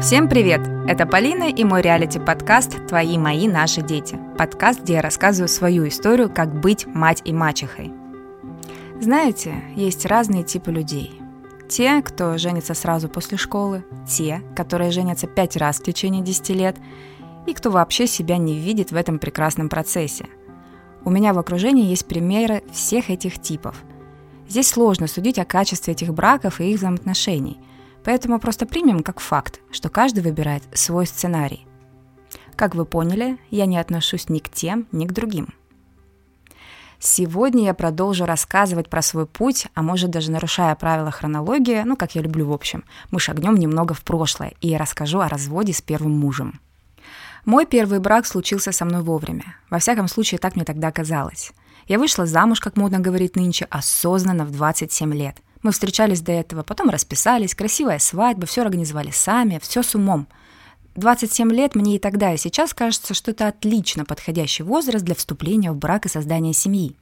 Всем привет! Это Полина и мой реалити-подкаст «Твои, мои, наши дети». Подкаст, где я рассказываю свою историю, как быть мать и мачехой. Знаете, есть разные типы людей. Те, кто женится сразу после школы, те, которые женятся пять раз в течение 10 лет, и кто вообще себя не видит в этом прекрасном процессе. У меня в окружении есть примеры всех этих типов. Здесь сложно судить о качестве этих браков и их взаимоотношений – Поэтому просто примем как факт, что каждый выбирает свой сценарий. Как вы поняли, я не отношусь ни к тем, ни к другим. Сегодня я продолжу рассказывать про свой путь, а может даже нарушая правила хронологии, ну, как я люблю в общем. Мы шагнем немного в прошлое, и расскажу о разводе с первым мужем. Мой первый брак случился со мной вовремя. Во всяком случае, так мне тогда казалось. Я вышла замуж, как модно говорить нынче, осознанно в 27 лет – мы встречались до этого, потом расписались, красивая свадьба, все организовали сами, все с умом. 27 лет мне и тогда, и сейчас кажется, что это отлично подходящий возраст для вступления в брак и создания семьи.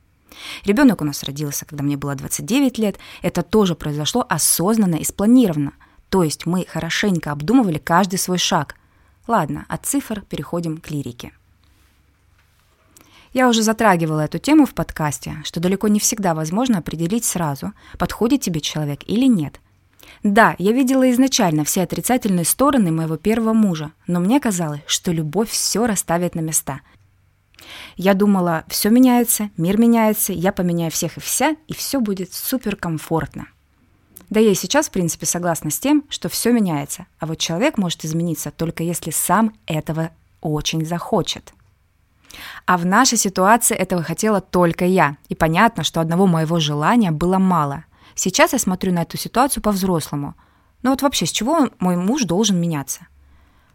Ребенок у нас родился, когда мне было 29 лет. Это тоже произошло осознанно и спланированно. То есть мы хорошенько обдумывали каждый свой шаг. Ладно, от цифр переходим к лирике. Я уже затрагивала эту тему в подкасте, что далеко не всегда возможно определить сразу, подходит тебе человек или нет. Да, я видела изначально все отрицательные стороны моего первого мужа, но мне казалось, что любовь все расставит на места. Я думала, все меняется, мир меняется, я поменяю всех и вся, и все будет суперкомфортно. Да я и сейчас, в принципе, согласна с тем, что все меняется, а вот человек может измениться только если сам этого очень захочет. А в нашей ситуации этого хотела только я. И понятно, что одного моего желания было мало. Сейчас я смотрю на эту ситуацию по-взрослому. Но вот вообще, с чего мой муж должен меняться?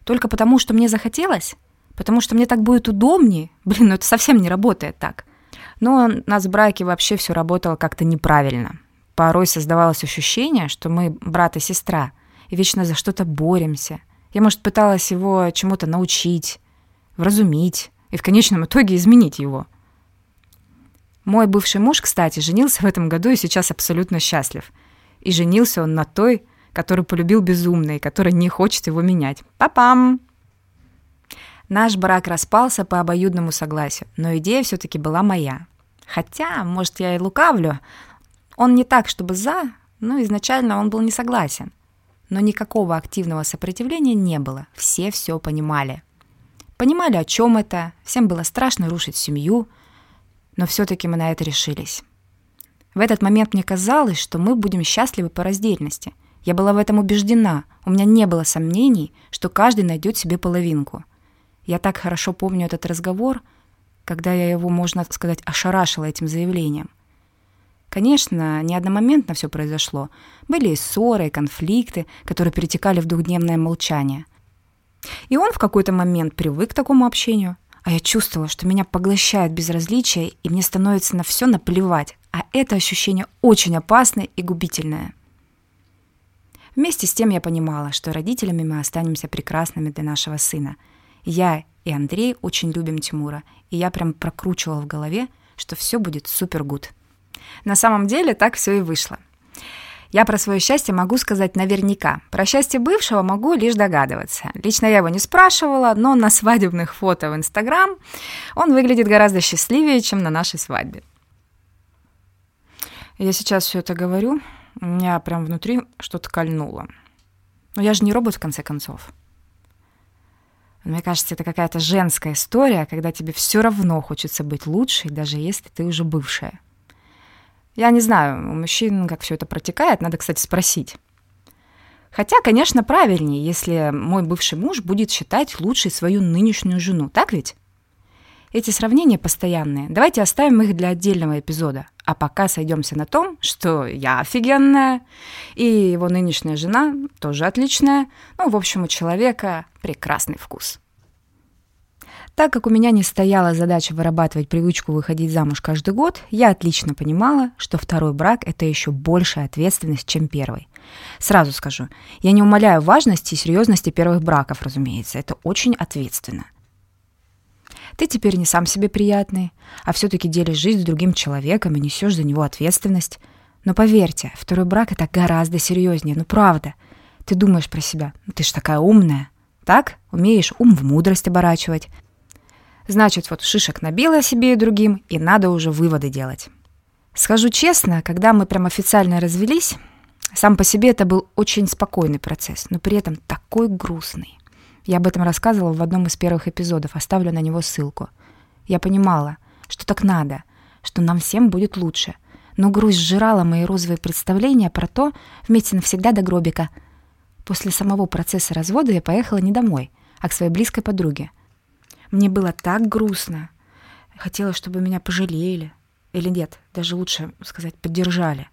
Только потому, что мне захотелось? Потому что мне так будет удобнее? Блин, ну это совсем не работает так. Но у нас в браке вообще все работало как-то неправильно. Порой создавалось ощущение, что мы брат и сестра, и вечно за что-то боремся. Я, может, пыталась его чему-то научить, вразумить, и в конечном итоге изменить его. Мой бывший муж, кстати, женился в этом году и сейчас абсолютно счастлив. И женился он на той, которую полюбил безумно и которая не хочет его менять. Папам! Наш брак распался по обоюдному согласию, но идея все-таки была моя. Хотя, может, я и лукавлю. Он не так, чтобы за, но изначально он был не согласен. Но никакого активного сопротивления не было, все все понимали. Понимали, о чем это, всем было страшно рушить семью, но все-таки мы на это решились. В этот момент мне казалось, что мы будем счастливы по раздельности. Я была в этом убеждена, у меня не было сомнений, что каждый найдет себе половинку. Я так хорошо помню этот разговор, когда я его, можно сказать, ошарашила этим заявлением. Конечно, не одномоментно все произошло. Были и ссоры, и конфликты, которые перетекали в двухдневное молчание – и он в какой-то момент привык к такому общению, а я чувствовала, что меня поглощает безразличие, и мне становится на все наплевать, а это ощущение очень опасное и губительное. Вместе с тем я понимала, что родителями мы останемся прекрасными для нашего сына. Я и Андрей очень любим Тимура, и я прям прокручивала в голове, что все будет супер гуд. На самом деле так все и вышло – я про свое счастье могу сказать наверняка. Про счастье бывшего могу лишь догадываться. Лично я его не спрашивала, но на свадебных фото в Инстаграм он выглядит гораздо счастливее, чем на нашей свадьбе. Я сейчас все это говорю, у меня прям внутри что-то кольнуло. Но я же не робот, в конце концов. Мне кажется, это какая-то женская история, когда тебе все равно хочется быть лучшей, даже если ты уже бывшая. Я не знаю, у мужчин как все это протекает, надо, кстати, спросить. Хотя, конечно, правильнее, если мой бывший муж будет считать лучшей свою нынешнюю жену, так ведь? Эти сравнения постоянные. Давайте оставим их для отдельного эпизода. А пока сойдемся на том, что я офигенная, и его нынешняя жена тоже отличная. Ну, в общем, у человека прекрасный вкус. Так как у меня не стояла задача вырабатывать привычку выходить замуж каждый год, я отлично понимала, что второй брак – это еще большая ответственность, чем первый. Сразу скажу, я не умаляю важности и серьезности первых браков, разумеется, это очень ответственно. Ты теперь не сам себе приятный, а все-таки делишь жизнь с другим человеком и несешь за него ответственность. Но поверьте, второй брак – это гораздо серьезнее, ну правда. Ты думаешь про себя, «Ну, ты ж такая умная. Так? Умеешь ум в мудрость оборачивать. Значит, вот шишек набила себе и другим, и надо уже выводы делать. Скажу честно, когда мы прям официально развелись, сам по себе это был очень спокойный процесс, но при этом такой грустный. Я об этом рассказывала в одном из первых эпизодов, оставлю на него ссылку. Я понимала, что так надо, что нам всем будет лучше. Но грусть сжирала мои розовые представления про то вместе навсегда до гробика. После самого процесса развода я поехала не домой, а к своей близкой подруге. Мне было так грустно. Хотела, чтобы меня пожалели. Или нет, даже лучше сказать, поддержали.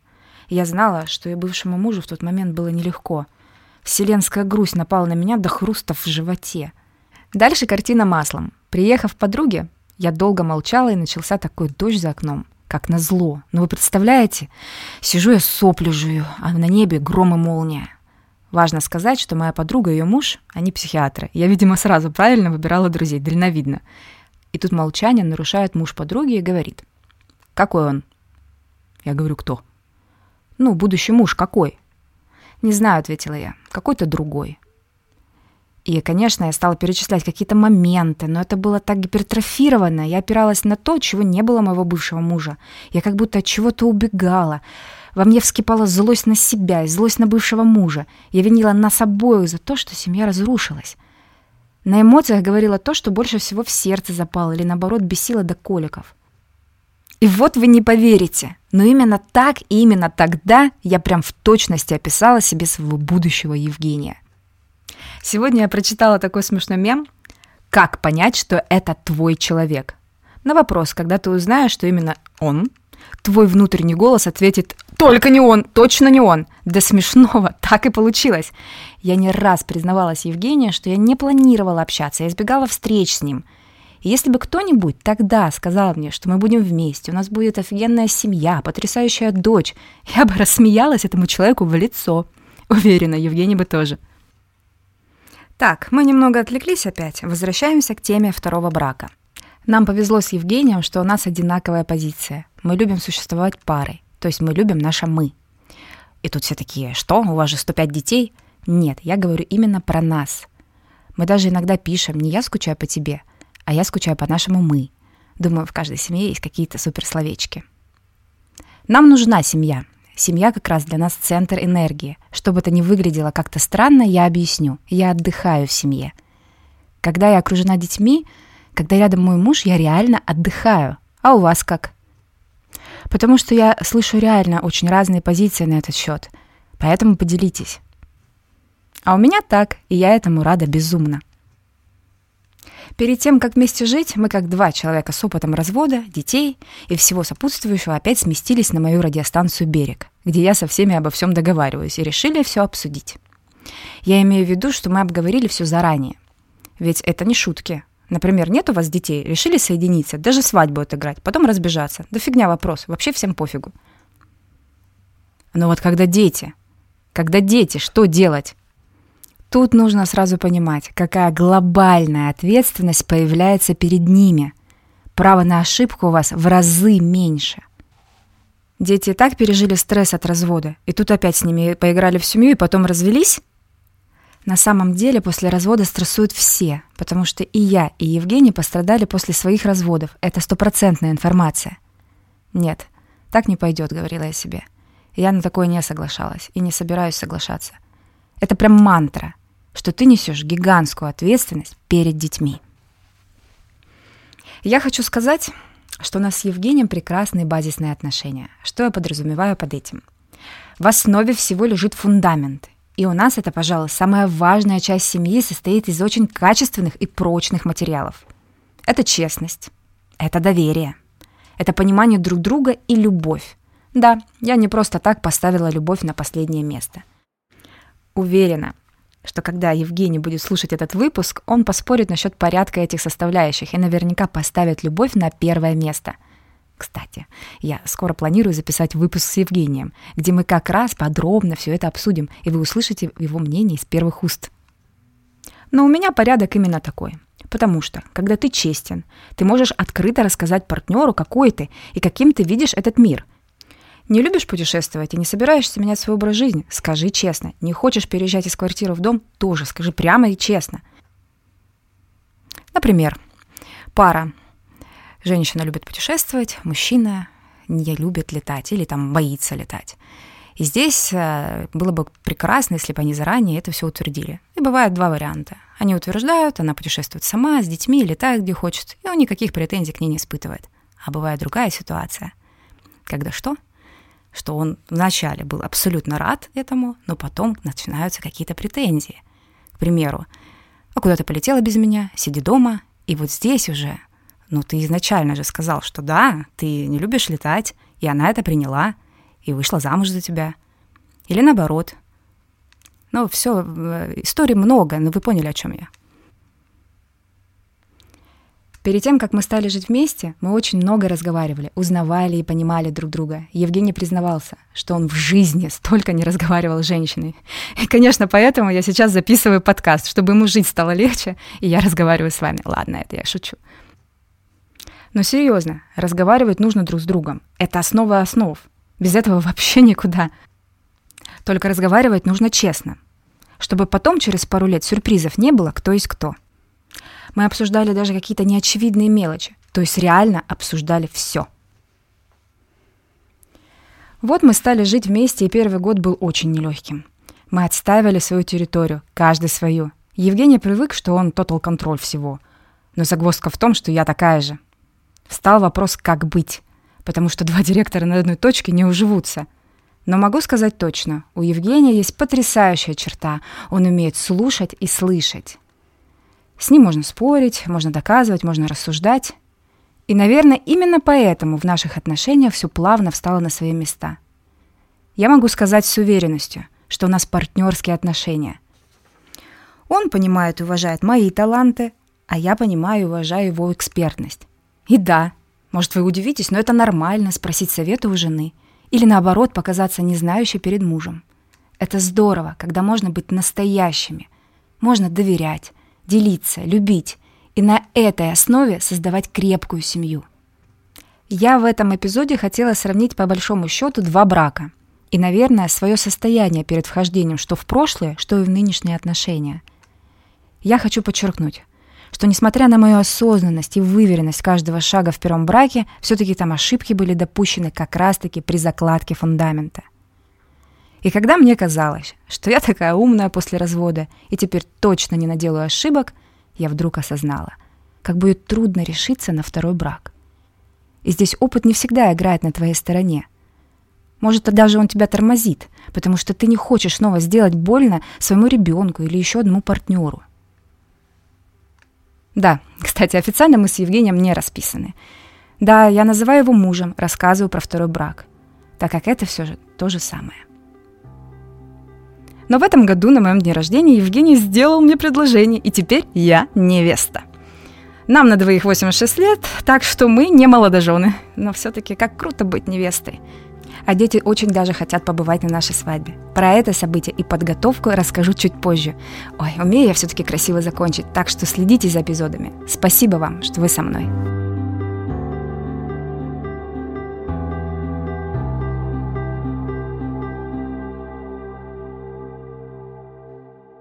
Я знала, что и бывшему мужу в тот момент было нелегко. Вселенская грусть напала на меня до хруста в животе. Дальше картина маслом. Приехав к подруге, я долго молчала, и начался такой дождь за окном, как назло. Но вы представляете, сижу я соплю жую, а на небе гром и молния. Важно сказать, что моя подруга и ее муж, они психиатры. Я, видимо, сразу правильно выбирала друзей, дальновидно. И тут молчание нарушает муж подруги и говорит. «Какой он?» Я говорю, «Кто?» «Ну, будущий муж какой?» «Не знаю», — ответила я. «Какой-то другой». И, конечно, я стала перечислять какие-то моменты, но это было так гипертрофировано. Я опиралась на то, чего не было моего бывшего мужа. Я как будто от чего-то убегала. Во мне вскипала злость на себя и злость на бывшего мужа. Я винила нас обоих за то, что семья разрушилась. На эмоциях говорила то, что больше всего в сердце запало или, наоборот, бесило до коликов. И вот вы не поверите, но именно так и именно тогда я прям в точности описала себе своего будущего Евгения – Сегодня я прочитала такой смешной мем «Как понять, что это твой человек?» На вопрос, когда ты узнаешь, что именно он, твой внутренний голос ответит «Только не он! Точно не он!» Да смешного, так и получилось. Я не раз признавалась Евгению, что я не планировала общаться, я избегала встреч с ним. И если бы кто-нибудь тогда сказал мне, что мы будем вместе, у нас будет офигенная семья, потрясающая дочь, я бы рассмеялась этому человеку в лицо. Уверена, Евгений бы тоже. Так, мы немного отвлеклись опять. Возвращаемся к теме второго брака. Нам повезло с Евгением, что у нас одинаковая позиция. Мы любим существовать парой, то есть мы любим наше «мы». И тут все такие, что, у вас же 105 детей? Нет, я говорю именно про нас. Мы даже иногда пишем, не я скучаю по тебе, а я скучаю по нашему «мы». Думаю, в каждой семье есть какие-то суперсловечки. Нам нужна семья, Семья как раз для нас центр энергии. Чтобы это не выглядело как-то странно, я объясню. Я отдыхаю в семье. Когда я окружена детьми, когда рядом мой муж, я реально отдыхаю. А у вас как? Потому что я слышу реально очень разные позиции на этот счет. Поэтому поделитесь. А у меня так, и я этому рада безумно. Перед тем, как вместе жить, мы, как два человека с опытом развода, детей и всего сопутствующего, опять сместились на мою радиостанцию «Берег», где я со всеми обо всем договариваюсь, и решили все обсудить. Я имею в виду, что мы обговорили все заранее. Ведь это не шутки. Например, нет у вас детей, решили соединиться, даже свадьбу отыграть, потом разбежаться. Да фигня вопрос, вообще всем пофигу. Но вот когда дети, когда дети, что делать? Тут нужно сразу понимать, какая глобальная ответственность появляется перед ними. Право на ошибку у вас в разы меньше. Дети и так пережили стресс от развода, и тут опять с ними поиграли в семью и потом развелись? На самом деле после развода стрессуют все, потому что и я, и Евгений пострадали после своих разводов. Это стопроцентная информация. Нет, так не пойдет, говорила я себе. Я на такое не соглашалась и не собираюсь соглашаться. Это прям мантра что ты несешь гигантскую ответственность перед детьми. Я хочу сказать, что у нас с Евгением прекрасные базисные отношения. Что я подразумеваю под этим? В основе всего лежит фундамент. И у нас это, пожалуй, самая важная часть семьи состоит из очень качественных и прочных материалов. Это честность, это доверие, это понимание друг друга и любовь. Да, я не просто так поставила любовь на последнее место. Уверена, что когда Евгений будет слушать этот выпуск, он поспорит насчет порядка этих составляющих и наверняка поставит любовь на первое место. Кстати, я скоро планирую записать выпуск с Евгением, где мы как раз подробно все это обсудим, и вы услышите его мнение из первых уст. Но у меня порядок именно такой. Потому что, когда ты честен, ты можешь открыто рассказать партнеру, какой ты и каким ты видишь этот мир. Не любишь путешествовать и не собираешься менять свой образ жизни? Скажи честно. Не хочешь переезжать из квартиры в дом? Тоже скажи прямо и честно. Например, пара. Женщина любит путешествовать, мужчина не любит летать или там боится летать. И здесь э, было бы прекрасно, если бы они заранее это все утвердили. И бывает два варианта. Они утверждают, она путешествует сама, с детьми, летает где хочет, и он никаких претензий к ней не испытывает. А бывает другая ситуация, когда что? Что он вначале был абсолютно рад этому, но потом начинаются какие-то претензии. К примеру, а куда ты полетела без меня? Сиди дома. И вот здесь уже, ну ты изначально же сказал, что да, ты не любишь летать, и она это приняла, и вышла замуж за тебя. Или наоборот. Ну, все, э, историй много, но вы поняли, о чем я. Перед тем, как мы стали жить вместе, мы очень много разговаривали, узнавали и понимали друг друга. Евгений признавался, что он в жизни столько не разговаривал с женщиной. И, конечно, поэтому я сейчас записываю подкаст, чтобы ему жить стало легче, и я разговариваю с вами. Ладно, это я шучу. Но серьезно, разговаривать нужно друг с другом. Это основа основ. Без этого вообще никуда. Только разговаривать нужно честно, чтобы потом через пару лет сюрпризов не было, кто есть кто. Мы обсуждали даже какие-то неочевидные мелочи, то есть реально обсуждали все. Вот мы стали жить вместе, и первый год был очень нелегким. Мы отстаивали свою территорию, каждый свою. Евгений привык, что он тотал контроль всего. Но загвоздка в том, что я такая же. Встал вопрос, как быть, потому что два директора на одной точке не уживутся. Но могу сказать точно, у Евгения есть потрясающая черта. Он умеет слушать и слышать. С ним можно спорить, можно доказывать, можно рассуждать. И, наверное, именно поэтому в наших отношениях все плавно встало на свои места. Я могу сказать с уверенностью, что у нас партнерские отношения. Он понимает и уважает мои таланты, а я понимаю и уважаю его экспертность. И да, может, вы удивитесь, но это нормально спросить совета у жены или наоборот показаться незнающей перед мужем. Это здорово, когда можно быть настоящими, можно доверять, делиться, любить и на этой основе создавать крепкую семью. Я в этом эпизоде хотела сравнить по большому счету два брака и, наверное, свое состояние перед вхождением что в прошлое, что и в нынешние отношения. Я хочу подчеркнуть, что несмотря на мою осознанность и выверенность каждого шага в первом браке, все-таки там ошибки были допущены как раз-таки при закладке фундамента. И когда мне казалось, что я такая умная после развода и теперь точно не наделаю ошибок, я вдруг осознала, как будет трудно решиться на второй брак. И здесь опыт не всегда играет на твоей стороне. Может, даже он тебя тормозит, потому что ты не хочешь снова сделать больно своему ребенку или еще одному партнеру. Да, кстати, официально мы с Евгением не расписаны. Да, я называю его мужем, рассказываю про второй брак, так как это все же то же самое. Но в этом году на моем дне рождения Евгений сделал мне предложение, и теперь я невеста. Нам на двоих 86 лет, так что мы не молодожены. Но все-таки как круто быть невестой. А дети очень даже хотят побывать на нашей свадьбе. Про это событие и подготовку расскажу чуть позже. Ой, умею я все-таки красиво закончить, так что следите за эпизодами. Спасибо вам, что вы со мной.